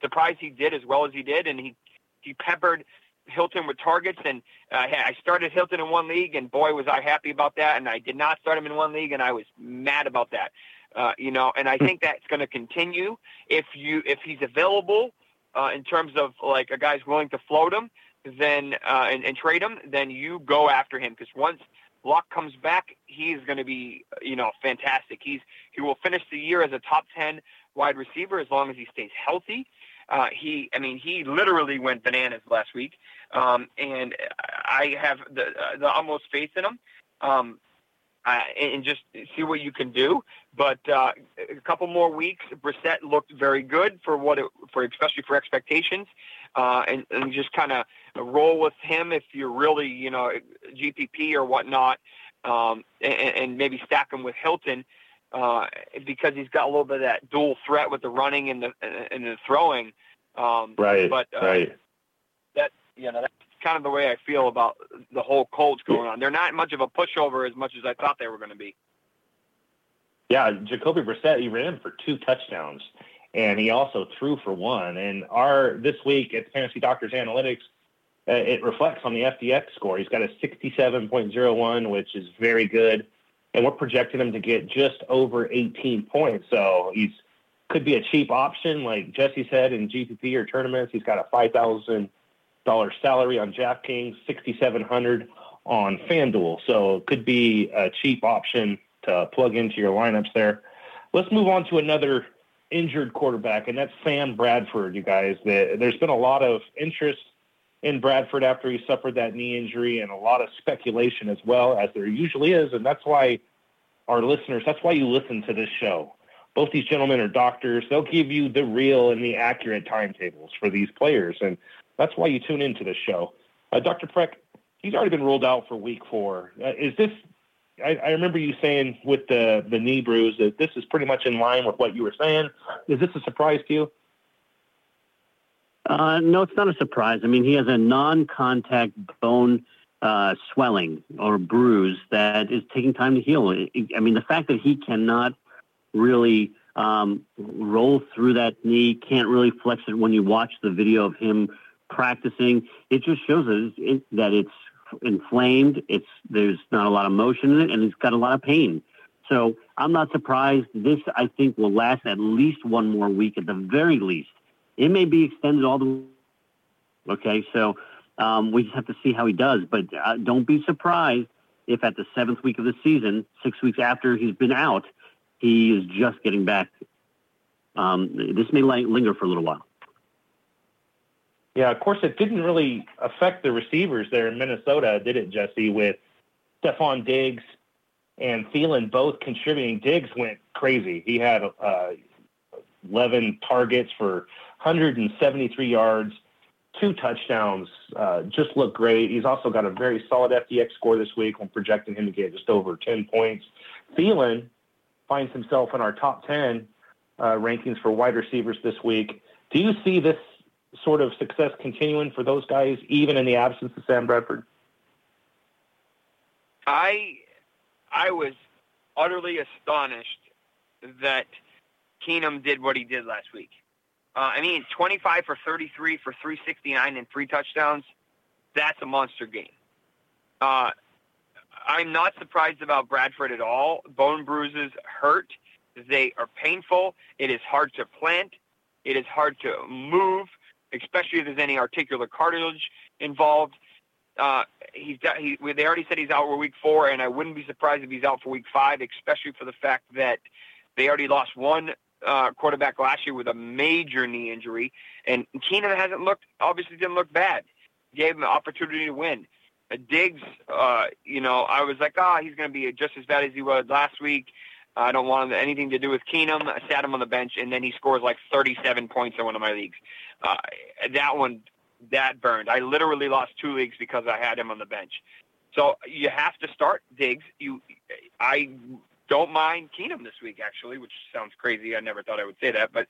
surprised he did as well as he did, and he he peppered Hilton with targets. And uh, I started Hilton in one league, and boy, was I happy about that. And I did not start him in one league, and I was mad about that. Uh, you know, and I think that's going to continue if you if he's available uh, in terms of like a guy's willing to float him, then uh, and, and trade him, then you go after him because once Luck comes back, he's going to be you know fantastic. He's he will finish the year as a top ten wide receiver as long as he stays healthy. Uh, he, I mean, he literally went bananas last week, um, and I have the, the utmost faith in him. Um, uh, and just see what you can do. But uh, a couple more weeks, Brissett looked very good for what it, for especially for expectations, uh, and, and just kind of roll with him if you're really you know GPP or whatnot, um, and, and maybe stack him with Hilton uh, because he's got a little bit of that dual threat with the running and the and the throwing. Um, right. But uh, right. That you know that's kind of the way I feel about the whole Colts going on. They're not much of a pushover as much as I thought they were going to be. Yeah, Jacoby Brissett he ran for two touchdowns, and he also threw for one. And our this week at Fantasy Doctors Analytics, uh, it reflects on the FDX score. He's got a 67.01, which is very good and we're projecting him to get just over 18 points. So he's could be a cheap option, like Jesse said in GPP or tournaments. He's got a five thousand dollar salary on DraftKings, sixty seven hundred on FanDuel. So it could be a cheap option to plug into your lineups there. Let's move on to another injured quarterback, and that's Sam Bradford. You guys, there's been a lot of interest in Bradford after he suffered that knee injury and a lot of speculation as well, as there usually is. And that's why our listeners, that's why you listen to this show. Both these gentlemen are doctors. They'll give you the real and the accurate timetables for these players. And that's why you tune into this show. Uh, Dr. Parekh, he's already been ruled out for week four. Uh, is this, I, I, remember you saying with the, the knee bruise that this is pretty much in line with what you were saying. Is this a surprise to you? Uh, no, it's not a surprise. I mean, he has a non-contact bone uh, swelling or bruise that is taking time to heal. I mean, the fact that he cannot really um, roll through that knee, can't really flex it when you watch the video of him practicing, it just shows us it, that it's inflamed. It's there's not a lot of motion in it, and it's got a lot of pain. So I'm not surprised. This I think will last at least one more week at the very least. It may be extended all the. Okay, so um, we just have to see how he does. But uh, don't be surprised if at the seventh week of the season, six weeks after he's been out, he is just getting back. Um, this may linger for a little while. Yeah, of course, it didn't really affect the receivers there in Minnesota, did it, Jesse? With Stefon Diggs and Thielen both contributing. Diggs went crazy. He had uh, 11 targets for 173 yards, two touchdowns. Uh, just looked great. He's also got a very solid FDX score this week. I'm projecting him to get just over 10 points. Thielen finds himself in our top 10 uh, rankings for wide receivers this week. Do you see this sort of success continuing for those guys, even in the absence of Sam Bradford? I I was utterly astonished that Keenum did what he did last week. Uh, I mean, 25 for 33 for 369 and three touchdowns. That's a monster game. Uh, I'm not surprised about Bradford at all. Bone bruises hurt. They are painful. It is hard to plant. It is hard to move, especially if there's any articular cartilage involved. Uh, he's he, they already said he's out for week four, and I wouldn't be surprised if he's out for week five, especially for the fact that they already lost one uh, quarterback last year with a major knee injury, and Keenum hasn't looked obviously didn't look bad. Gave him an opportunity to win. Uh, Diggs, uh, you know, I was like, ah, oh, he's going to be just as bad as he was last week. I don't want anything to do with Keenum. I sat him on the bench, and then he scores like 37 points in one of my leagues. Uh, that one, that burned. I literally lost two leagues because I had him on the bench. So you have to start Diggs. You, I don't mind Keenum this week, actually, which sounds crazy. I never thought I would say that, but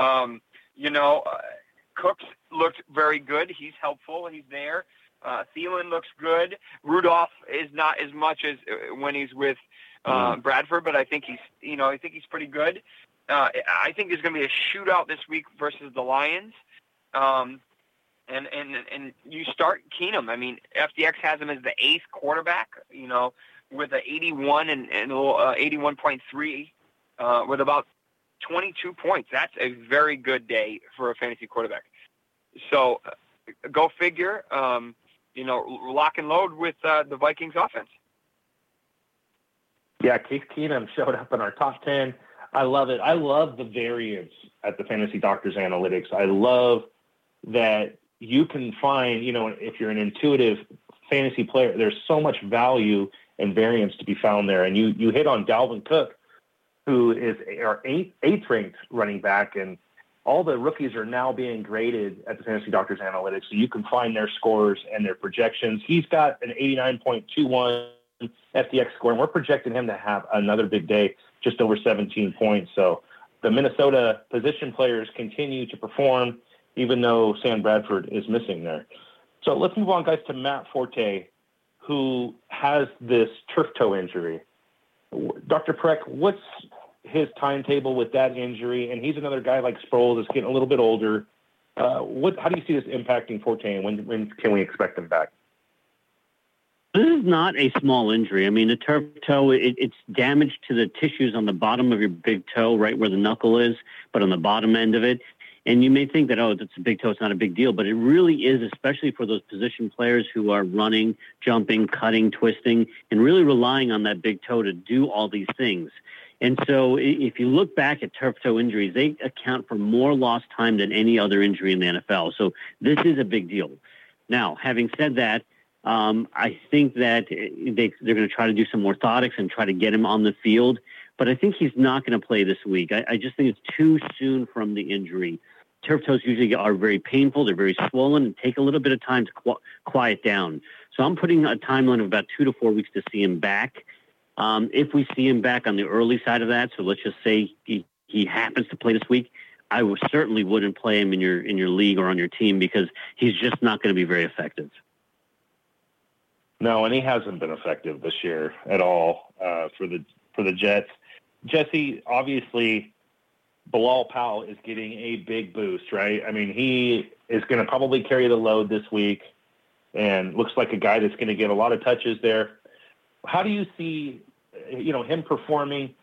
um, you know, uh, Cooks looked very good. He's helpful. He's there. Uh, Thielen looks good. Rudolph is not as much as uh, when he's with uh, Mm-hmm. Bradford, but I think he's you know I think he's pretty good. Uh, I think there's going to be a shootout this week versus the Lions. Um, and and and you start Keenum. I mean, FDX has him as the eighth quarterback. You know, with a 81 and, and uh, 81.3, uh, with about 22 points. That's a very good day for a fantasy quarterback. So, uh, go figure. Um, you know, lock and load with uh, the Vikings offense. Yeah, Case Keenum showed up in our top 10. I love it. I love the variance at the Fantasy Doctors Analytics. I love that you can find, you know, if you're an intuitive fantasy player, there's so much value and variance to be found there. And you you hit on Dalvin Cook, who is our eighth eighth ranked running back, and all the rookies are now being graded at the Fantasy Doctors Analytics, so you can find their scores and their projections. He's got an 89.21 FDX score, and we're projecting him to have another big day, just over 17 points. So the Minnesota position players continue to perform, even though Sam Bradford is missing there. So let's move on, guys, to Matt Forte, who has this turf toe injury. Dr. Parekh, what's his timetable with that injury? And he's another guy like Sproles that's getting a little bit older. Uh, what? How do you see this impacting Forte, and when, when can we expect him back? This is not a small injury. I mean, the turf toe, it, it's damage to the tissues on the bottom of your big toe, right where the knuckle is, but on the bottom end of it. And you may think that, oh, that's a big toe, it's not a big deal, but it really is, especially for those position players who are running, jumping, cutting, twisting, and really relying on that big toe to do all these things. And so if you look back at turf toe injuries, they account for more lost time than any other injury in the NFL. So this is a big deal. Now, having said that, um, I think that they, they're going to try to do some orthotics and try to get him on the field. But I think he's not going to play this week. I, I just think it's too soon from the injury. Turf toes usually are very painful. They're very swollen and take a little bit of time to qu- quiet down. So I'm putting a timeline of about two to four weeks to see him back. Um, if we see him back on the early side of that, so let's just say he, he happens to play this week, I would, certainly wouldn't play him in your in your league or on your team because he's just not going to be very effective. No, and he hasn't been effective this year at all uh, for the for the Jets. Jesse, obviously, Bilal Powell is getting a big boost, right? I mean, he is going to probably carry the load this week, and looks like a guy that's going to get a lot of touches there. How do you see, you know, him performing?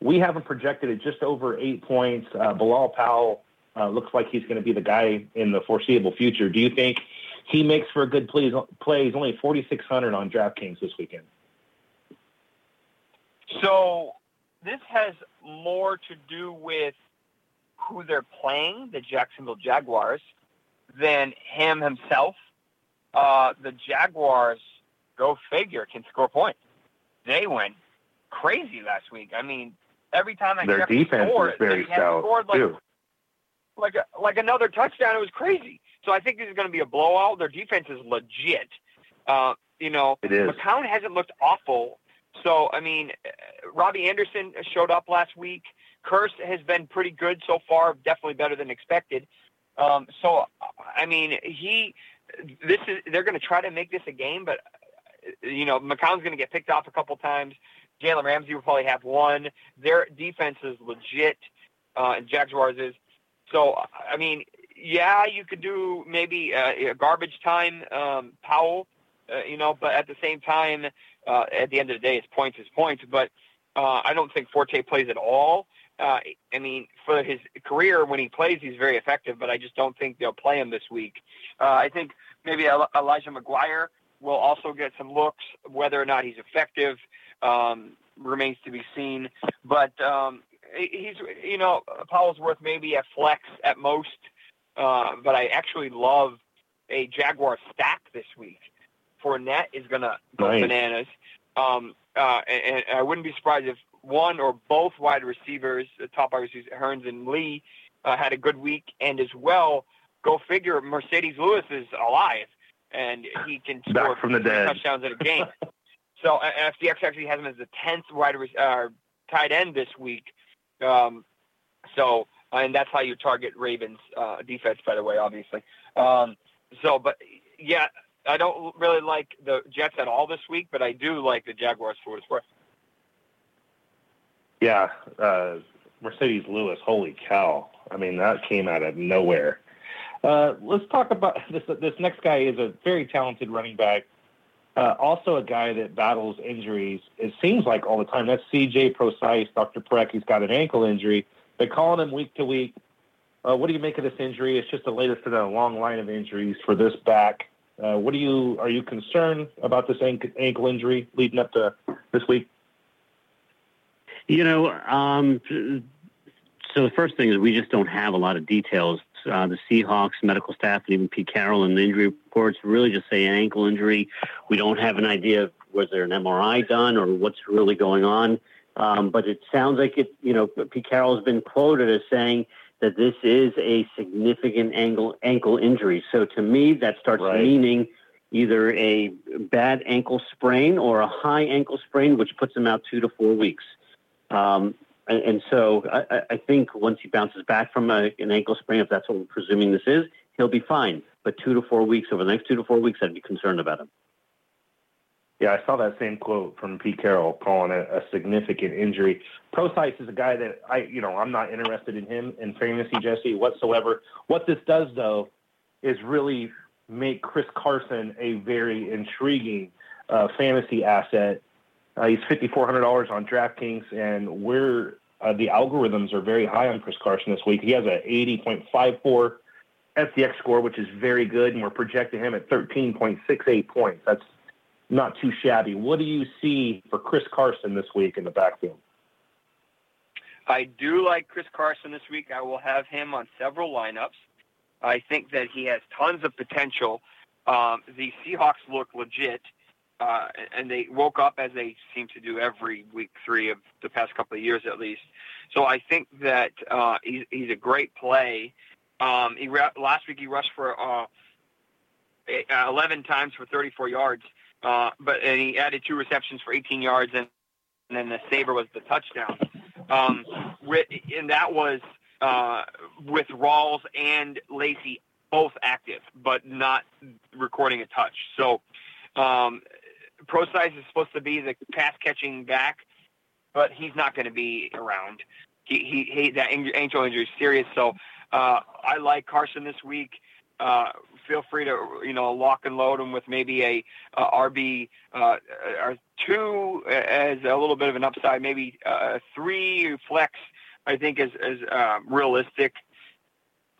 We haven't projected it just over eight points. Uh, Bilal Powell uh, looks like he's going to be the guy in the foreseeable future. Do you think he makes for a good play? Play he's only forty six hundred on DraftKings this weekend. So this has more to do with who they're playing, the Jacksonville Jaguars, than him himself. Uh, the Jaguars, go figure, can score points. They went crazy last week. I mean, every time I Their defense scored, is very stout scored like, too. like a, like another touchdown. It was crazy. So I think this is going to be a blowout. Their defense is legit. Uh, you know, It is. McCown hasn't looked awful. So I mean, uh, Robbie Anderson showed up last week. Kearse has been pretty good so far, definitely better than expected. Um, so I mean, he this is they're going to try to make this a game, but you know, McCown's going to get picked off a couple times. Jalen Ramsey will probably have one. Their defense is legit, uh, and Jaguars is. So I mean, yeah, you could do maybe a garbage time um, Powell, uh, you know, but at the same time, uh, at the end of the day, it's points is points. But uh, I don't think Forte plays at all. Uh, I mean, for his career, when he plays, he's very effective, but I just don't think they'll play him this week. Uh, I think maybe Elijah McGuire will also get some looks. Whether or not he's effective um, remains to be seen. But um, he's, you know, Powell's worth maybe a flex at most. Uh, but I actually love a Jaguar stack this week. Fournette is going to go Nice. bananas. Um, uh, and, and I wouldn't be surprised if one or both wide receivers, the top wide receivers, Hurns and Lee, uh, had a good week. And as well, go figure, Marcedes Lewis is alive and he can score from the dead. touchdowns in a game. so uh, FDX actually has him as the tenth wide re- uh, tight end this week. Um, so and that's how you target Ravens uh, defense, by the way, obviously. Um, so, but yeah, I don't really like the Jets at all this week, but I do like the Jaguars for what it's worth. Yeah, uh, Marcedes Lewis. Holy cow! I mean, that came out of nowhere. Uh, let's talk about this. This next guy is a very talented running back. Uh, also, a guy that battles injuries. It seems like all the time. That's C.J. Prosise, Dr. Parekh. He's got an ankle injury. They're calling him week to week. Uh, what do you make of this injury? It's just the latest in a long line of injuries for this back. Uh, what do you are you concerned about this ankle injury leading up to this week? You know, um, so the first thing is we just don't have a lot of details. Uh, the Seahawks medical staff and even Pete Carroll and the injury reports really just say an ankle injury. We don't have an idea of was there an MRI done or what's really going on. Um, but it sounds like it. You know, Pete Carroll has been quoted as saying that this is a significant ankle ankle injury. So to me, that starts right. meaning either a bad ankle sprain or a high ankle sprain, which puts him out two to four weeks. Um, and, and, so I, I, think once he bounces back from a, an ankle sprain, if that's what we're presuming this is, he'll be fine. But two to four weeks, over the next two to four weeks, I'd be concerned about him. Yeah, I saw that same quote from Pete Carroll calling it a significant injury. Prosise is a guy that I, you know, I'm not interested in him in fantasy, Jesse, whatsoever. What this does, though, is really make Chris Carson a very intriguing uh, fantasy asset. Uh, he's $5,400 on DraftKings, and we're uh, the algorithms are very high on Chris Carson this week. He has a 80.54 FDX score, which is very good, and we're projecting him at 13.68 points. That's not too shabby. What do you see for Chris Carson this week in the backfield? I do like Chris Carson this week. I will have him on several lineups. I think that he has tons of potential. Um, the Seahawks look legit, uh, and they woke up as they seem to do every week three of the past couple of years, at least. So I think that uh, he's, he's a great play. Um, he last week he rushed for uh, 11 times for 34 yards. Uh, but and he added two receptions for 18 yards, and, and then the saver was the touchdown. Um, and that was uh, with Rawls and Lacy both active, but not recording a touch. So um, Prosise is supposed to be the pass catching back, but he's not going to be around. He, he, he that ankle injury is serious. So uh, I like Carson this week. Uh, feel free to you know lock and load him with maybe a, a RB uh, or two as a little bit of an upside, maybe uh, three flex. I think is is uh, realistic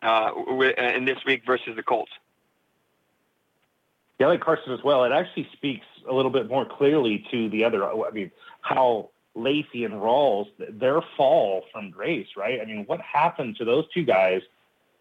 uh, in this week versus the Colts. Yeah, I like Carson as well. It actually speaks a little bit more clearly to the other. I mean, how Lacy and Rawls their fall from grace, right? I mean, what happened to those two guys?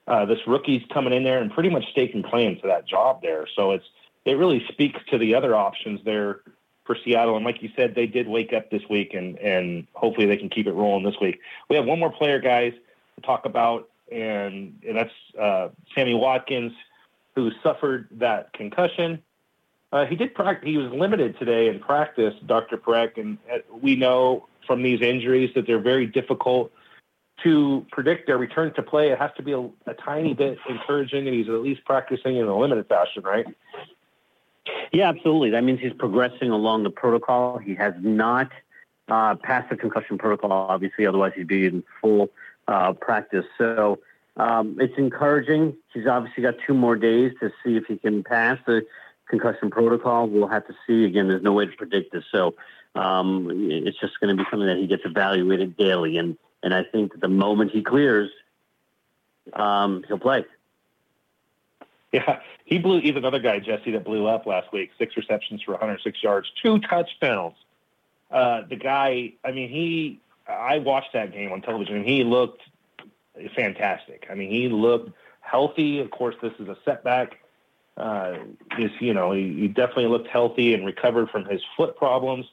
uh, this rookie's coming in there and pretty much staking claim to that job there. So it's it really speaks to the other options there for Seattle. And like you said, they did wake up this week, and and hopefully they can keep it rolling this week. We have one more player, guys, to talk about, and, and that's uh, Sammy Watkins, who suffered that concussion. Uh, he did practice. He was limited today in practice, Dr. Parekh, and uh, we know from these injuries that they're very difficult to predict their return to play, it has to be a, a, tiny bit encouraging, and he's at least practicing in a limited fashion, right? Yeah, absolutely. That means he's progressing along the protocol. He has not uh, passed the concussion protocol, obviously, otherwise he'd be in full uh, practice. So um, it's encouraging. He's obviously got two more days to see if he can pass the concussion protocol. We'll have to see. Again, there's no way to predict this. So um, it's just going to be something that he gets evaluated daily. And and I think the moment he clears, um, he'll play. Yeah, he blew. He's another guy, Jesse, that blew up last week. Six receptions for 106 yards, two touchdowns. Uh, the guy, I mean, he. I watched that game on television, and he looked fantastic. I mean, he looked healthy. Of course, this is a setback. Uh, is you know, he, he definitely looked healthy and recovered from his foot problems.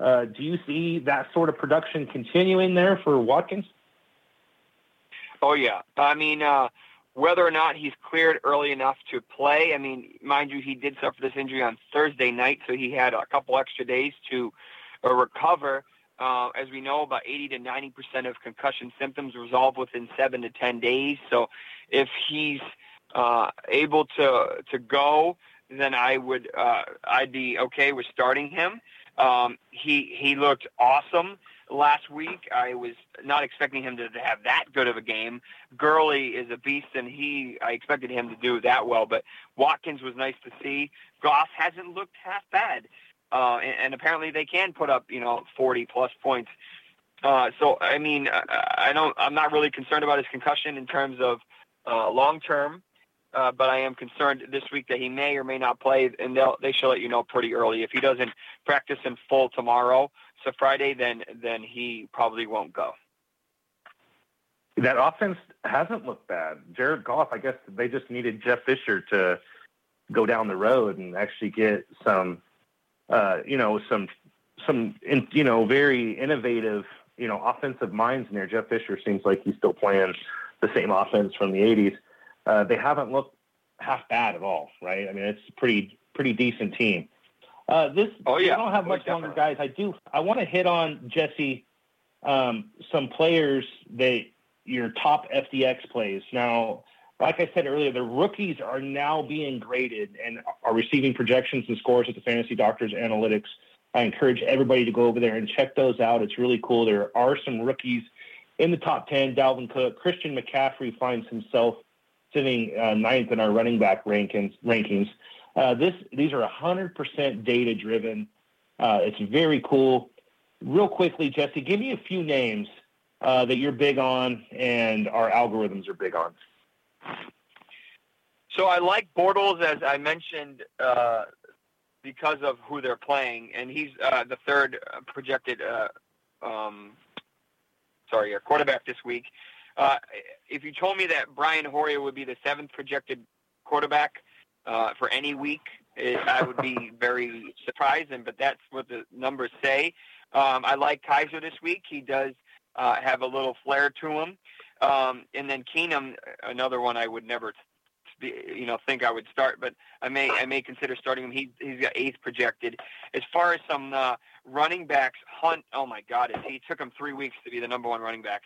Uh, do you see that sort of production continuing there for Watkins? Oh yeah, I mean, uh, whether or not he's cleared early enough to play. I mean, mind you, he did suffer this injury on Thursday night, so he had a couple extra days to uh, recover. Uh, as we know, about 80 to 90 percent of concussion symptoms resolve within seven to 10 days. So, if he's uh, able to to go, then I would uh, I'd be okay with starting him. Um, he he looked awesome last week. I was not expecting him to, have that good of a game. Gurley is a beast, and he I expected him to do that well. But Watkins was nice to see. Goff hasn't looked half bad, uh, and, and apparently they can put up you know 40 plus points. Uh, so I mean, I, I don't. I'm not really concerned about his concussion in terms of uh, long term. Uh, but I am concerned this week that he may or may not play, and they'll they should let you know pretty early. If he doesn't practice in full tomorrow, so Friday, then then he probably won't go. That offense hasn't looked bad. Jared Goff, I guess they just needed Jeff Fisher to go down the road and actually get some, uh, you know, some some in, you know very innovative you know offensive minds in there. Jeff Fisher seems like he's still playing the same offense from the '80s uh, they haven't looked half bad at all, right? I mean, it's a pretty pretty decent team. Uh, this oh yeah, I don't have oh, much longer, guys. I do. I want to hit on Jesse um, some players that your top FDX plays. Now, like I said earlier, the rookies are now being graded and are receiving projections and scores at the Fantasy Doctors Analytics. I encourage everybody to go over there and check those out. It's really cool. There are some rookies in the top 10. Dalvin Cook, Christian McCaffrey finds himself sitting uh, ninth in our running back rankings. rankings. Uh, this these are 100% data driven. Uh, it's very cool. Real quickly, Jesse, give me a few names uh, that you're big on and our algorithms are big on. So I like Bortles, as I mentioned, uh, because of who they're playing, and he's uh, the third projected. Um, sorry, quarterback this week. Uh, if you told me that Brian Hoyer would be the seventh projected quarterback uh, for any week, it, I would be very surprised. And but that's what the numbers say. Um, I like Kizer this week. He does uh, have a little flair to him. Um, and then Keenum, another one I would never, you know, think I would start, but I may I may consider starting him. He he's got eighth projected. As far as some uh, running backs, Hunt. Oh my God, he took him three weeks to be the number one running back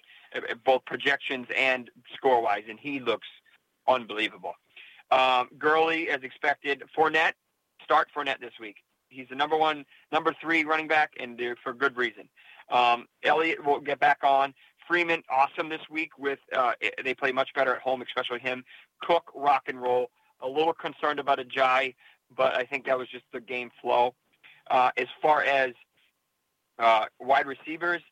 both projections and score wise, and he looks unbelievable. Um, Gurley, as expected. Fournette, start Fournette this week. He's the number one, number three running back, and for good reason. Um, Elliott will get back on. Freeman, awesome this week. With uh, they play much better at home, especially him. Cook, rock and roll. A little concerned about Ajayi, but I think that was just the game flow. Uh, as far as uh, wide receivers,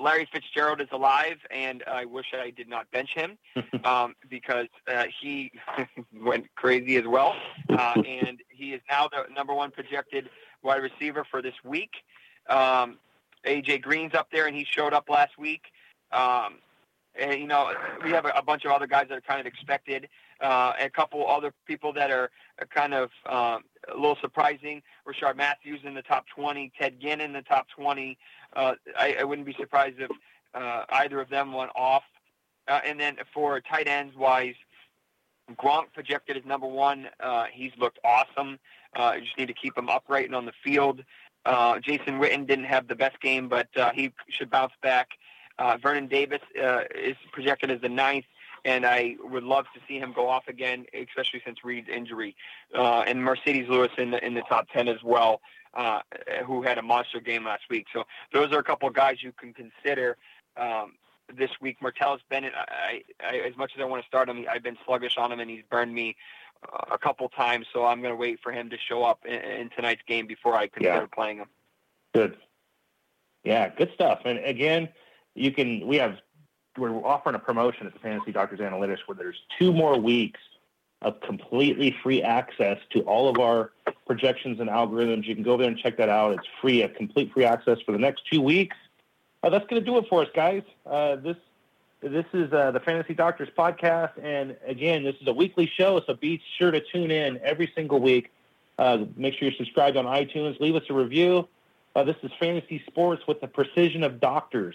Larry Fitzgerald is alive, and I wish I did not bench him um, because uh, he went crazy as well. Uh, and he is now the number one projected wide receiver for this week. Um, AJ Green's up there, and he showed up last week. Um, and, you know, we have a, a bunch of other guys that are kind of expected, uh, a couple other people that are kind of um, a little surprising. Rishard Matthews in the top 20, Ted Ginn in the top 20. Uh, I, I, wouldn't be surprised if uh, either of them went off. Uh, and then for tight ends wise, Gronk projected as number one. Uh, he's looked awesome. You just need to keep him upright and on the field. Jason Witten didn't have the best game, but he should bounce back. Vernon Davis is projected as the ninth and I would love to see him go off again, especially since Reed's injury. Uh, and Marcedes Lewis in the in the top ten as well, uh, who had a monster game last week. So those are a couple of guys you can consider. Um, this week, Martellus Bennett. I, I, as much as I want to start him, I've been sluggish on him, and he's burned me uh, a couple times. So I'm going to wait for him to show up in, in tonight's game before I consider yeah. playing him. Good. Yeah, good stuff. And again, you can. We have we're offering a promotion at the Fantasy Doctors Analytics where there's two more weeks of completely free access to all of our projections and algorithms. You can go over there and check that out. It's free, a complete free access for the next two weeks. Uh, that's going to do it for us, guys. Uh, this this is uh, the Fantasy Doctors podcast, and again, this is a weekly show, so be sure to tune in every single week. Uh, make sure you're subscribed on iTunes. Leave us a review. Uh, this is Fantasy Sports with the precision of doctors